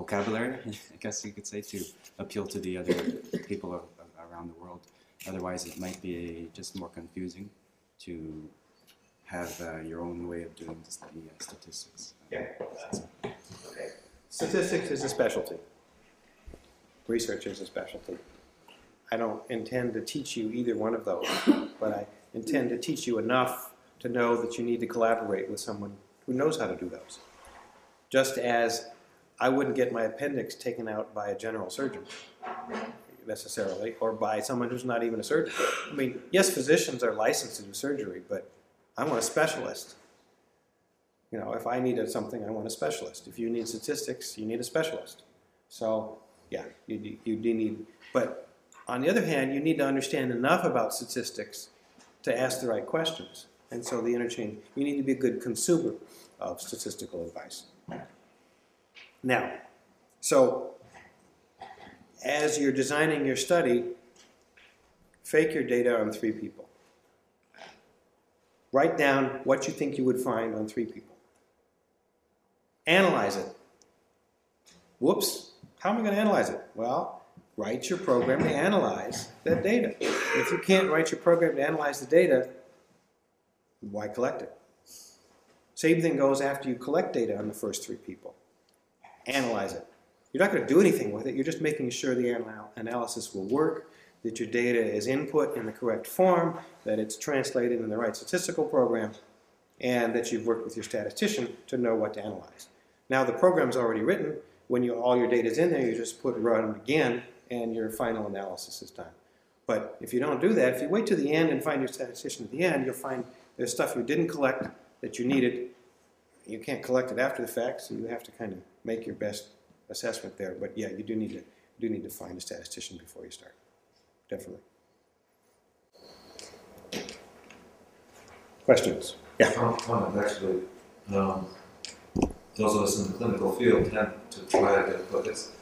vocabulary, I guess you could say, to appeal to the other people around the world. Otherwise, it might be just more confusing to have uh, your own way of doing the the, uh, statistics. Yeah. Statistics is a specialty. Research is a specialty. I don't intend to teach you either one of those, but I intend to teach you enough to know that you need to collaborate with someone who knows how to do those. Just as I wouldn't get my appendix taken out by a general surgeon necessarily, or by someone who's not even a surgeon. I mean, yes, physicians are licensed to do surgery, but I want a specialist. You know, if I needed something, I want a specialist. If you need statistics, you need a specialist. So, yeah, you, you do need, but on the other hand, you need to understand enough about statistics to ask the right questions. And so the interchange, you need to be a good consumer of statistical advice. Now, so as you're designing your study, fake your data on three people. Write down what you think you would find on three people. Analyze it. Whoops, how am I going to analyze it? Well, write your program to analyze that data. If you can't write your program to analyze the data, why collect it? Same thing goes after you collect data on the first three people. Analyze it. You're not going to do anything with it, you're just making sure the anal- analysis will work, that your data is input in the correct form, that it's translated in the right statistical program, and that you've worked with your statistician to know what to analyze. Now the program's already written. When you, all your data is in there, you just put run again, and your final analysis is done. But if you don't do that, if you wait to the end and find your statistician at the end, you'll find there's stuff you didn't collect that you needed. You can't collect it after the fact, so you have to kind of make your best assessment there. But yeah, you do need to do need to find a statistician before you start. Questions? Yeah. Comment, actually, um, those of us in the clinical field tend to try to, but it's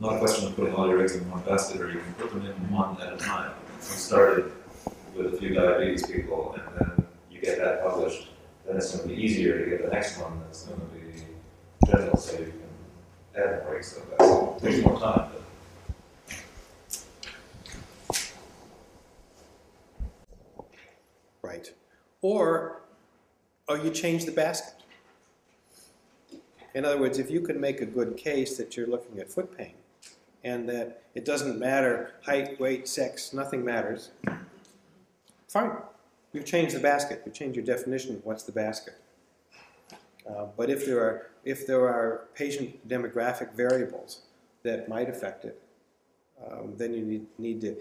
not a question of putting all your eggs in one basket, or you can put them in one at a time. We started with a few diabetes people, and then you get that published, then it's gonna be easier to get the next one that's gonna be general, so you can add more eggs to basket. It takes more time, Right. Or, or you change the basket. In other words, if you can make a good case that you're looking at foot pain and that it doesn't matter height, weight, sex, nothing matters, fine. You've changed the basket. You've changed your definition of what's the basket. Uh, but if there are if there are patient demographic variables that might affect it, um, then you need, need to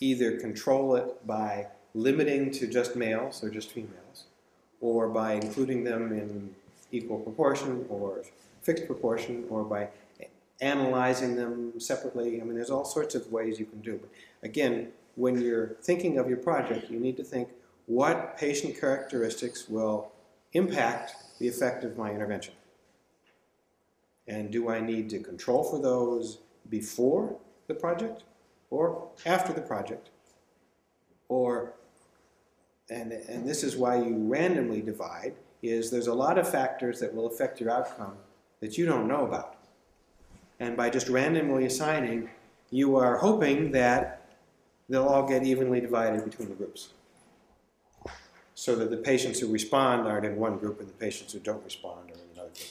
either control it by limiting to just males or just females, or by including them in equal proportion or fixed proportion, or by analyzing them separately. I mean, there's all sorts of ways you can do. But again, when you're thinking of your project, you need to think what patient characteristics will impact the effect of my intervention. And do I need to control for those before the project or after the project? Or and, and this is why you randomly divide, is there's a lot of factors that will affect your outcome that you don't know about. And by just randomly assigning, you are hoping that they'll all get evenly divided between the groups. So that the patients who respond aren't in one group and the patients who don't respond are in another group.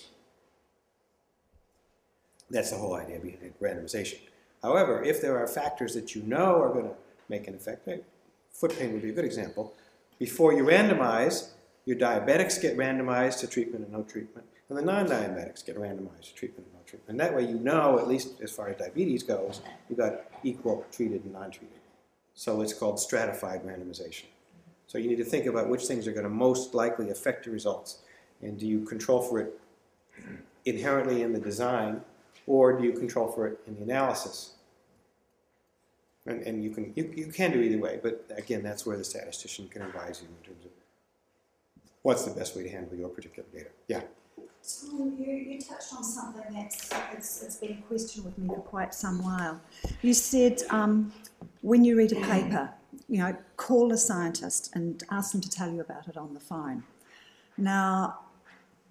That's the whole idea behind randomization. However, if there are factors that you know are going to make an effect, foot pain would be a good example, before you randomize, your diabetics get randomized to treatment and no treatment, and the non-diabetics get randomized to treatment and no treatment. And that way you know, at least as far as diabetes goes, you've got equal treated and non-treated. So it's called stratified randomization. So you need to think about which things are going to most likely affect your results. And do you control for it inherently in the design, or do you control for it in the analysis? And, and you, can, you, you can do either way, but again, that's where the statistician can advise you in terms of what's the best way to handle your particular data. Yeah. Tom, you, you touched on something that's it's, it's been a question with me for quite some while. You said um, when you read a paper, you know, call a scientist and ask them to tell you about it on the phone. Now,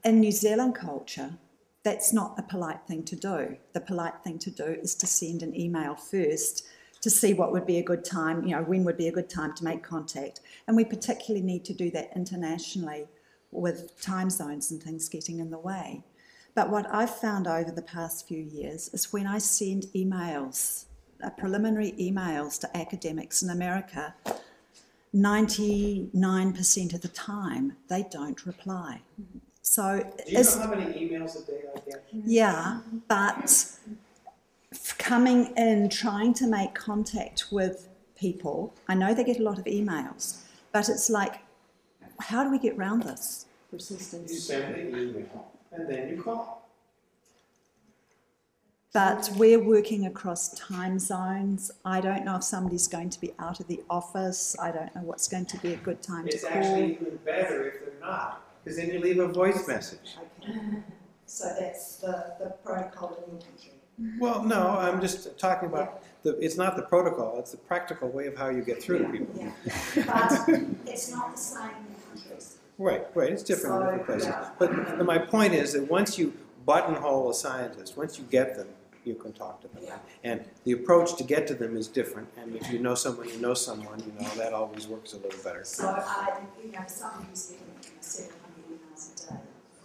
in New Zealand culture, that's not a polite thing to do. The polite thing to do is to send an email first to see what would be a good time, you know, when would be a good time to make contact. And we particularly need to do that internationally with time zones and things getting in the way. But what I've found over the past few years is when I send emails, uh, preliminary emails to academics in America, 99% of the time they don't reply. So, Do you know how many emails a day I get? yeah, but coming in, trying to make contact with people, I know they get a lot of emails, but it's like, how do we get round this? Resistance? You Persistence. send the email and then you call. But we're working across time zones. I don't know if somebody's going to be out of the office. I don't know what's going to be a good time to call. It's actually even better if they're not, because then you leave a voice message. Okay. So that's the, the protocol in your country. Well, no, I'm just talking about the. It's not the protocol; it's the practical way of how you get through to people. Yeah. But it's not the same in countries. Right, right. It's different in different So, places. yeah. But my point is that once you buttonhole a scientist, once you get them, you can talk to them. Yeah. And the approach to get to them is different. And if you know someone, you know someone. You know that always works a little better. So I, you know, someone who's getting seven hundred emails a day,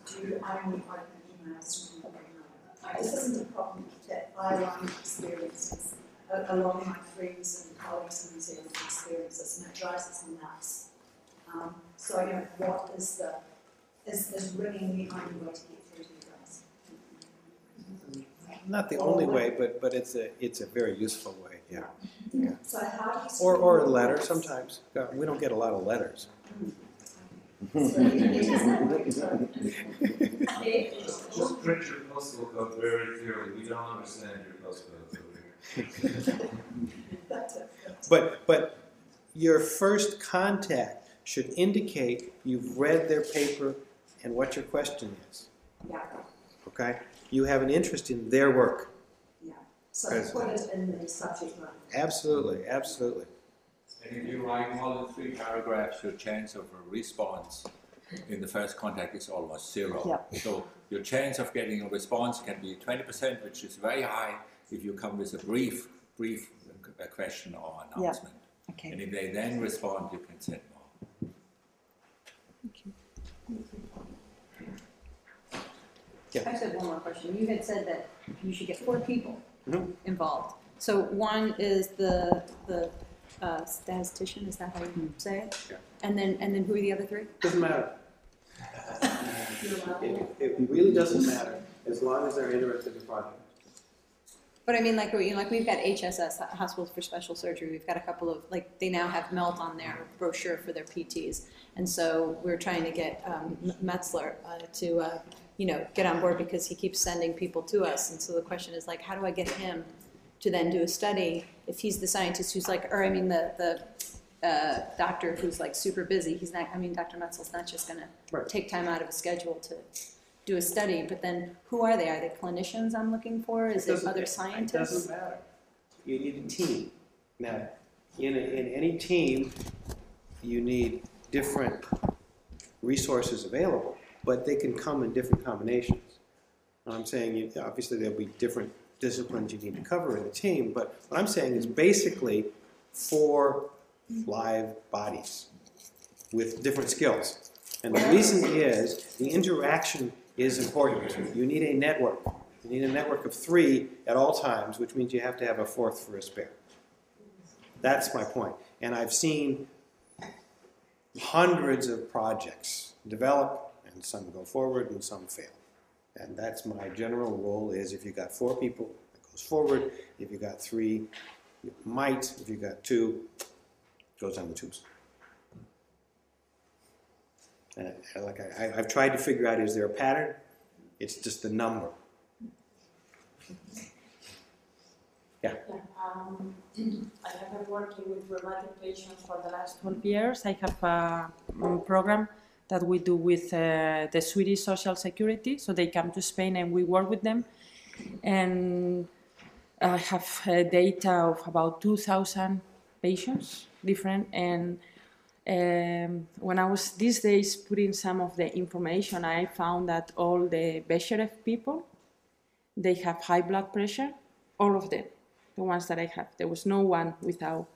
do you only open emails from people you know? This isn't a problem that I only experience, a, a my friends and colleagues in New Zealand experience this, and it drives us nuts. Um, so, you know, what is the, is, is ringing the only way to get through to you guys? Not the only way, but but it's a it's a very useful way. Yeah. Yeah. So how do you? Or or a letter sometimes. Uh, We don't get a lot of letters. So it Just print your postal code very clearly, we don't understand your postal code over here. But, but your first contact should indicate you've read their paper and what your question is, Yeah, okay? You have an interest in their work. yeah. So put it in the subject line. Absolutely, absolutely. And if you write more than three paragraphs, your chance of a response in the first contact is almost zero. Yep. So your chance of getting a response can be 20%, which is very high if you come with a brief, brief uh, question or announcement. And Okay. And if they then respond, you can send more. Thank you. I just have one more question. You had said that you should get four people Mhm. involved. So one is the, the uh, statistician, is that how you say it? Yeah. And then, and then who are the other three? Doesn't matter. It, it really doesn't matter, as long as they're interested in the project. But I mean, like, you know, like we've got HSS, Hospitals for Special Surgery, we've got a couple of, like, they now have Melt on their brochure for their PTs. And so we're trying to get um, Metzler uh, to, uh, you know, get on board because he keeps sending people to us. And so the question is like, how do I get him to then do a study if he's the scientist who's like, or I mean, the, the uh, doctor who's like super busy, he's not, I mean, Dr. Metzel's not just gonna take time out of his schedule to do a study, but then who are they? Are they clinicians I'm looking for? Is it doesn't- other It scientists? doesn't matter. You need a team. Now, in, a- in any team, you need different resources available, but they can come in different combinations. I'm saying, you, obviously, there'll be different disciplines you need to cover in a team, but what I'm saying is basically four live bodies with different skills. And the reason is the interaction is important. You need a network. You need a network of three at all times, which means you have to have a fourth for a spare. That's my point. And I've seen hundreds of projects develop, and some go forward and some fail. And that's my general rule is if you got four people, it goes forward. If you got three, it might. If you got two, it goes down the tubes. And I- like I, I've tried to figure out, is there a pattern? It's just the number. Yeah. Um, I have been working with rheumatic patients for the last 12 years. I have a um, program that we do with uh, the Swedish Social Security. So they come to Spain and we work with them. And I have uh, data of about 2,000 patients, different. And um, when I was these days putting some of the information, I found that all the Bechterew people, they have high blood pressure, all of them, the ones that I have. There was no one without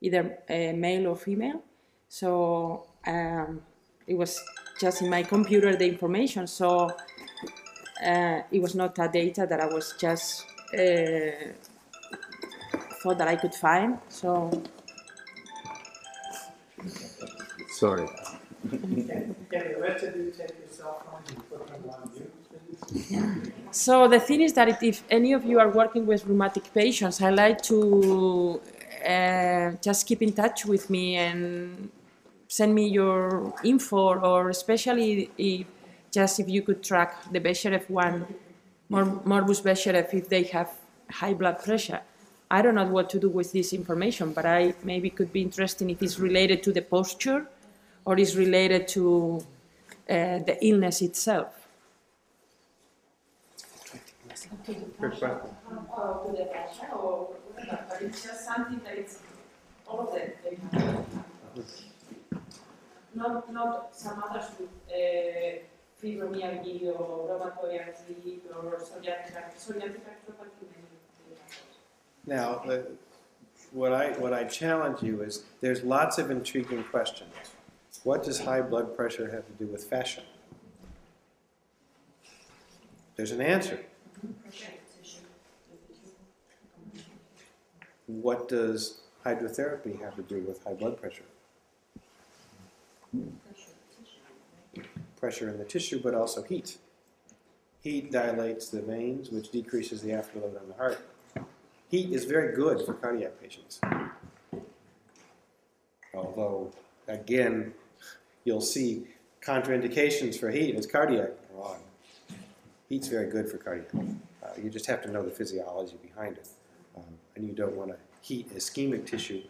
either a male or female. So um, it was just in my computer the information. So uh, it was not a data that I was just uh, thought that I could find. So Sorry. Can can the rest of you take your cell phones and put them on mute, please? So the thing is that if- if any of you are working with rheumatic patients, I like to uh, just keep in touch with me and send me your info, or especially if just if you could track the Bechterew one, Mor- Morbus Bechterew, if they have high blood pressure. I don't know what to do with this information, but I maybe could be interesting if it's related to the posture or is related to uh, the illness itself. Good question. or to the fascia or but it's just something that it's all of them. Not, not some uh, or or. Now, the, what I what I challenge you is there's lots of intriguing questions. What does high blood pressure have to do with fascia? There's an answer. What does hydrotherapy have to do with high blood pressure? Pressure in the tissue, but also heat. Heat dilates the veins, which decreases the afterload on the heart. Heat is very good for cardiac patients. Although, again, you'll see contraindications for heat as cardiac. Wrong. Heat's very good for cardiac. Uh, you just have to know the physiology behind it. Um, and you don't want to heat ischemic tissue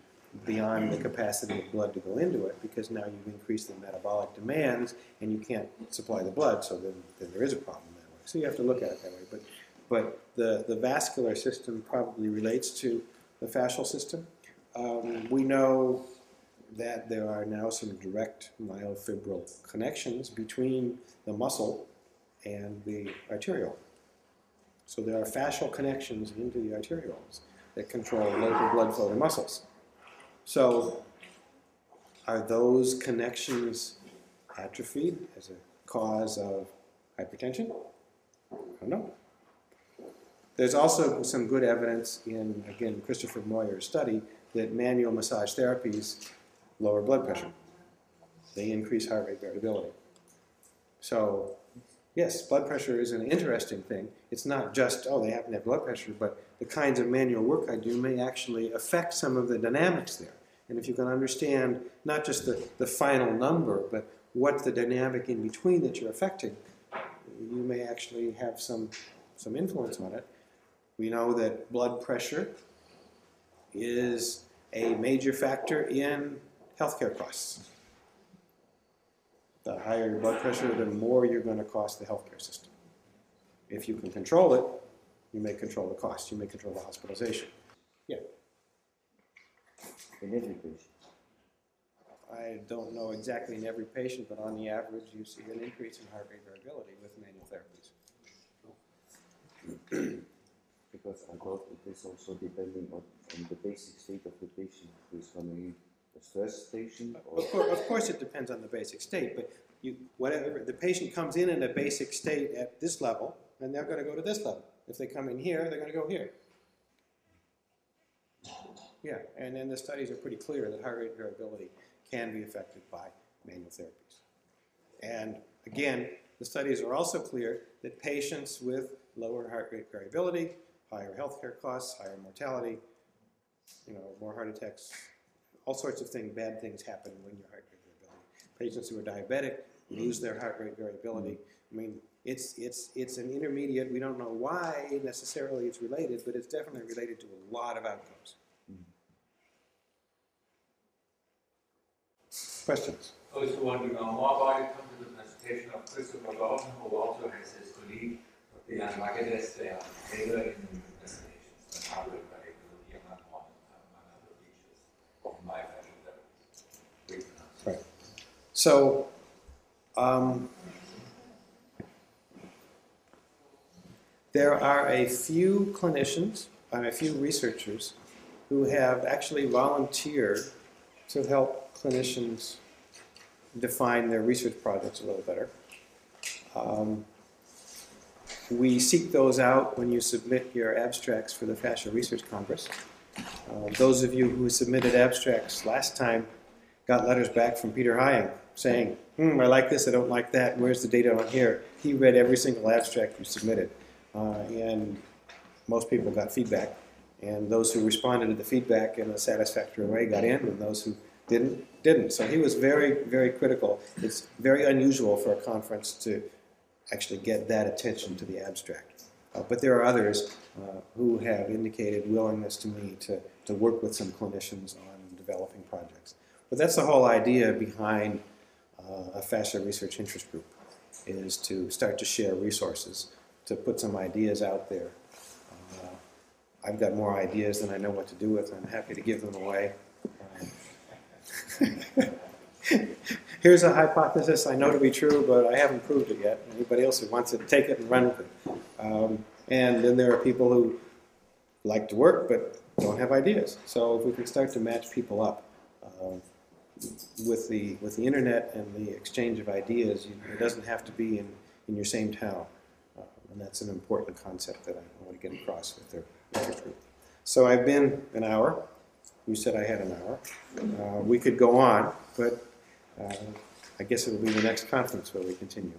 beyond the capacity of blood to go into it because now you've increased the metabolic demands and you can't supply the blood, so then, then there is a problem that way. So you have to look at it that way. But, but the, the vascular system probably relates to the fascial system. Um, we know that there are now some direct myofibril connections between the muscle and the arteriole. So there are fascial connections into the arterioles that control the local blood flow to muscles. So are those connections atrophied as a cause of hypertension? I don't know. There's also some good evidence in, again, Christopher Moyer's study that manual massage therapies lower blood pressure. They increase heart rate variability. So, yes, blood pressure is an interesting thing. It's not just, oh, they happen to have blood pressure, but the kinds of manual work I do may actually affect some of the dynamics there. And if you can understand not just the, the final number, but what the dynamic in between that you're affecting, you may actually have some, some influence on it. We know that blood pressure is a major factor in healthcare costs. The higher your blood pressure, the more you're going to cost the healthcare system. If you can control it, you may control the cost, you may control the hospitalization. Yeah. I don't know exactly in every patient, but on the average, you see an increase in heart rate variability with manual therapies. Because I thought it is also depending on, on the basic state of the patient who is coming in. A stressed patient or Of course, of course, it depends on the basic state, but you, whatever, the patient comes in in a basic state at this level, and they're gonna go to this level. If they come in here, they're gonna go here. Yeah, and then the studies are pretty clear that heart rate variability can be affected by manual therapies. And again, the studies are also clear that patients with lower heart rate variability, higher healthcare costs, higher mortality, you know, more heart attacks, all sorts of things, bad things happen when your heart rate variability. Patients who are diabetic lose their heart rate variability. I mean, it's, it's, it's an intermediate, we don't know why necessarily it's related, but it's definitely related to a lot of outcomes. Questions? Those who want to know more about it, come to the presentation of Christopher Gordon, who also has his colleague. Jan Magades. They are together in the investigations on heart rate variability among among other features of myofascial therapy. Right. So, um, there are a few clinicians and a few researchers who have actually volunteered to help clinicians define their research projects a little better. Um, we seek those out when you submit your abstracts for the Fascia Research Congress. Uh, those of you who submitted abstracts last time got letters back from Peter Hyam saying, hmm, I like this, I don't like that, where's the data on here? He read every single abstract you submitted, uh, and most people got feedback. And those who responded to the feedback in a satisfactory way got in, and those who didn't, didn't. So he was very, very critical. It's very unusual for a conference to actually get that attention to the abstract. Uh, but there are others uh, who have indicated willingness to me to, to work with some clinicians on developing projects. But that's the whole idea behind uh, a fascia research interest group, is to start to share resources, to put some ideas out there. Uh, I've got more ideas than I know what to do with. I'm happy to give them away. Here's a hypothesis I know to be true, but I haven't proved it yet. Anybody else who wants it, take it and run with it. Um, and then there are people who like to work but don't have ideas. So if we can start to match people up um, with the with the internet and the exchange of ideas, you it doesn't have to be in, in your same town. Uh, and that's an important concept that I want to get across with the research group. So I've been an hour. You said I had an hour. Uh, we could go on, but uh, I guess it'll be the next conference where we continue.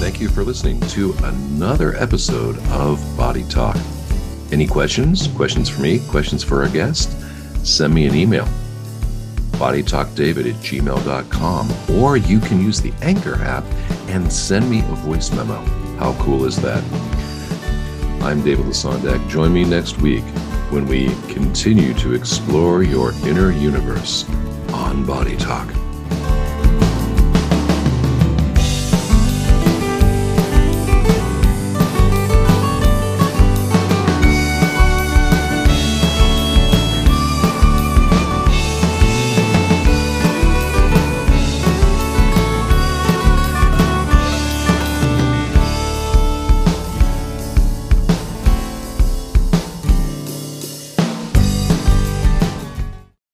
Thank you for listening to another episode of Body Talk. Any questions? Questions for me? Questions for our guest? Send me an email. BodyTalkDavid at gmail.com, or you can use the Anchor app and send me a voice memo. How cool is that? I'm David Lesondak. Join me next week when we continue to explore your inner universe on Body Talk.